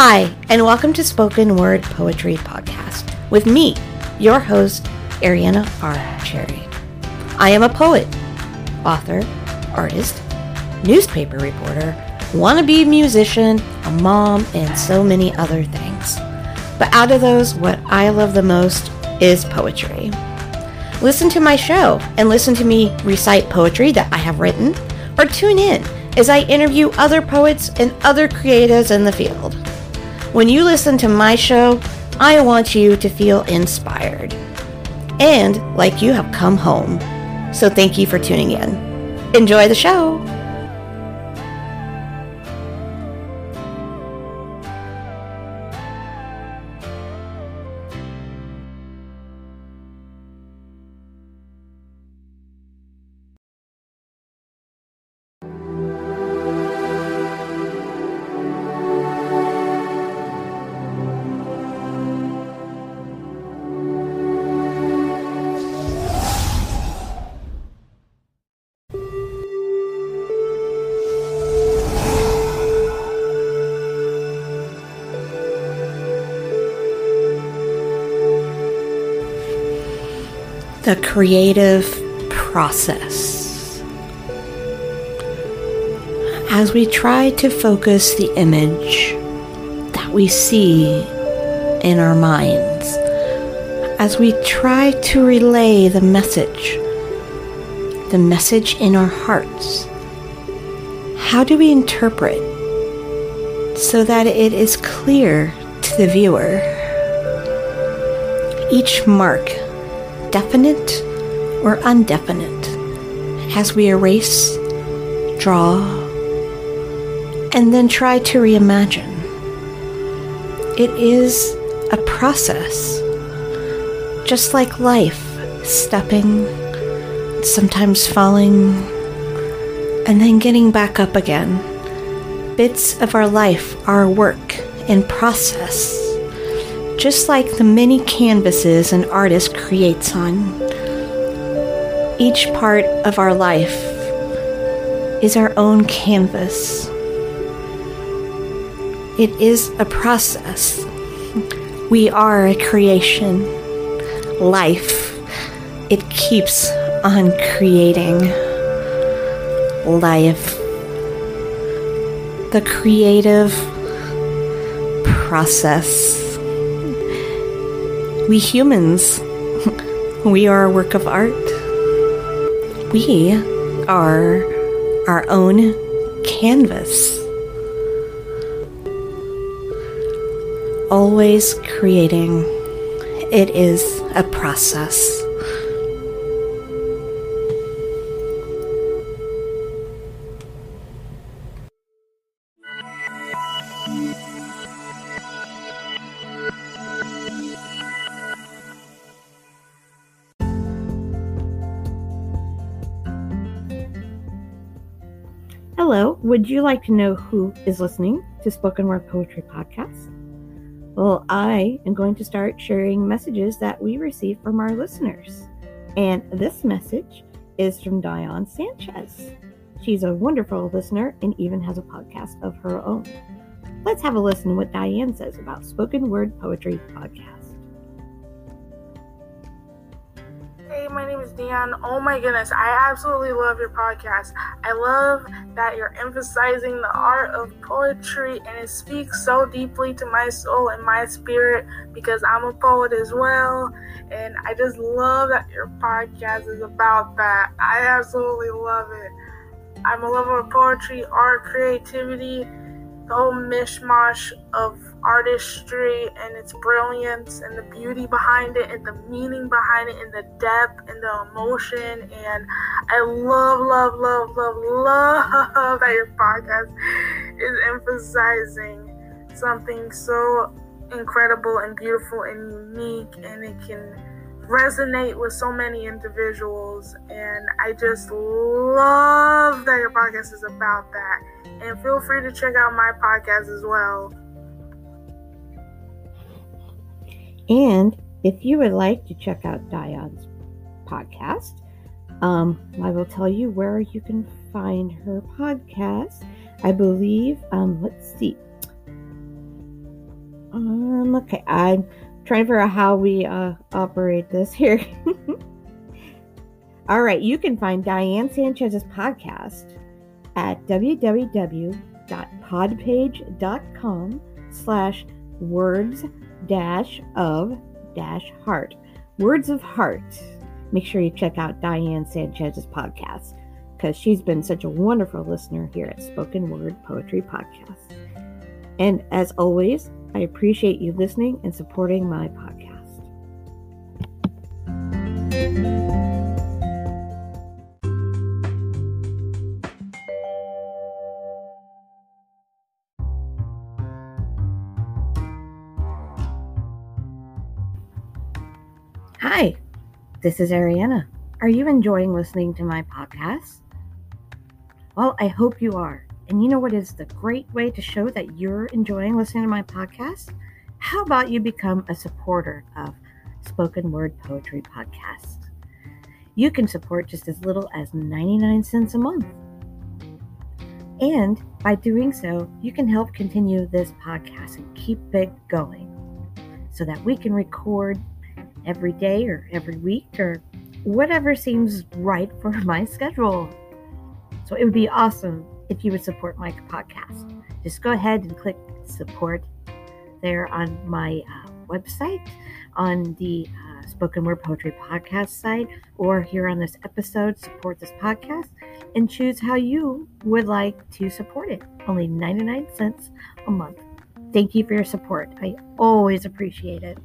Hi, and welcome to Spoken Word Poetry Podcast with me, your host, Ariana R. Cherry. I am a poet, author, artist, newspaper reporter, wannabe musician, a mom, and so many other things. But out of those, what I love the most is poetry. Listen to my show and listen to me recite poetry that I have written, or tune in as I interview other poets and other creatives in the field. When you listen to my show, I want you to feel inspired and like you have come home. So thank you for tuning in. Enjoy the show. The creative process. As we try to focus the image that we see in our minds, as we try to relay the message, the message in our hearts, how do we interpret so that it is clear to the viewer? Each mark definite or undefinite as we erase, draw, and then try to reimagine. It is a process, just like life, stepping, sometimes falling, and then getting back up again. Bits of our life are work in process just like the many canvases an artist creates on. Each part of our life is our own canvas. It is a process. We are a creation. Life, it keeps on creating. Life. The creative process. We humans, we are a work of art. We are our own canvas. Always creating. It is a process. Hello, would you like to know who is listening to Spoken Word Poetry Podcast? Well, I am going to start sharing messages that we receive from our listeners. And this message is from Diane Sanchez. She's a wonderful listener and even has a podcast of her own. Let's have a listen what Diane says about Spoken Word Poetry Podcast. Is Dion. Oh my goodness, I absolutely love your podcast. I love that you're emphasizing the art of poetry and it speaks so deeply to my soul and my spirit because I'm a poet as well. And I just love that your podcast is about that. I absolutely love it. I'm a lover of poetry, art, creativity, whole mishmash of artistry and its brilliance and the beauty behind it and the meaning behind it and the depth and the emotion. And I love love love love love that your podcast is emphasizing something so incredible and beautiful and unique and it can resonate with so many individuals and I just love that your podcast is about that and feel free to check out my podcast as well And if you would like to check out Diane's podcast, um, I will tell you where you can find her podcast. I believe, um, let's see. Um, okay, I'm trying to figure out how we uh, operate this here. All right, you can find Diane Sanchez's podcast at www.podpage.com slash words dash of dash heart. Words of heart. Make sure you check out Diane Sanchez's podcast because she's been such a wonderful listener here at Spoken Word Poetry Podcast. And as always, I appreciate you listening and supporting my podcast. Hi, this is Ariana. Are you enjoying listening to my podcast? Well, I hope you are. And you know what is the great way to show that you're enjoying listening to my podcast? How about you become a supporter of Spoken Word Poetry Podcast? You can support just as little as 99 cents a month. And by doing so, you can help continue this podcast and keep it going so that we can record every day or every week or whatever seems right for my schedule. So it would be awesome if you would support my podcast. Just go ahead and click support there on my uh, website, on the uh, Spoken Word Poetry podcast site, or here on this episode, support this podcast, and choose how you would like to support it. Only 99 cents a month. Thank you for your support. I always appreciate it.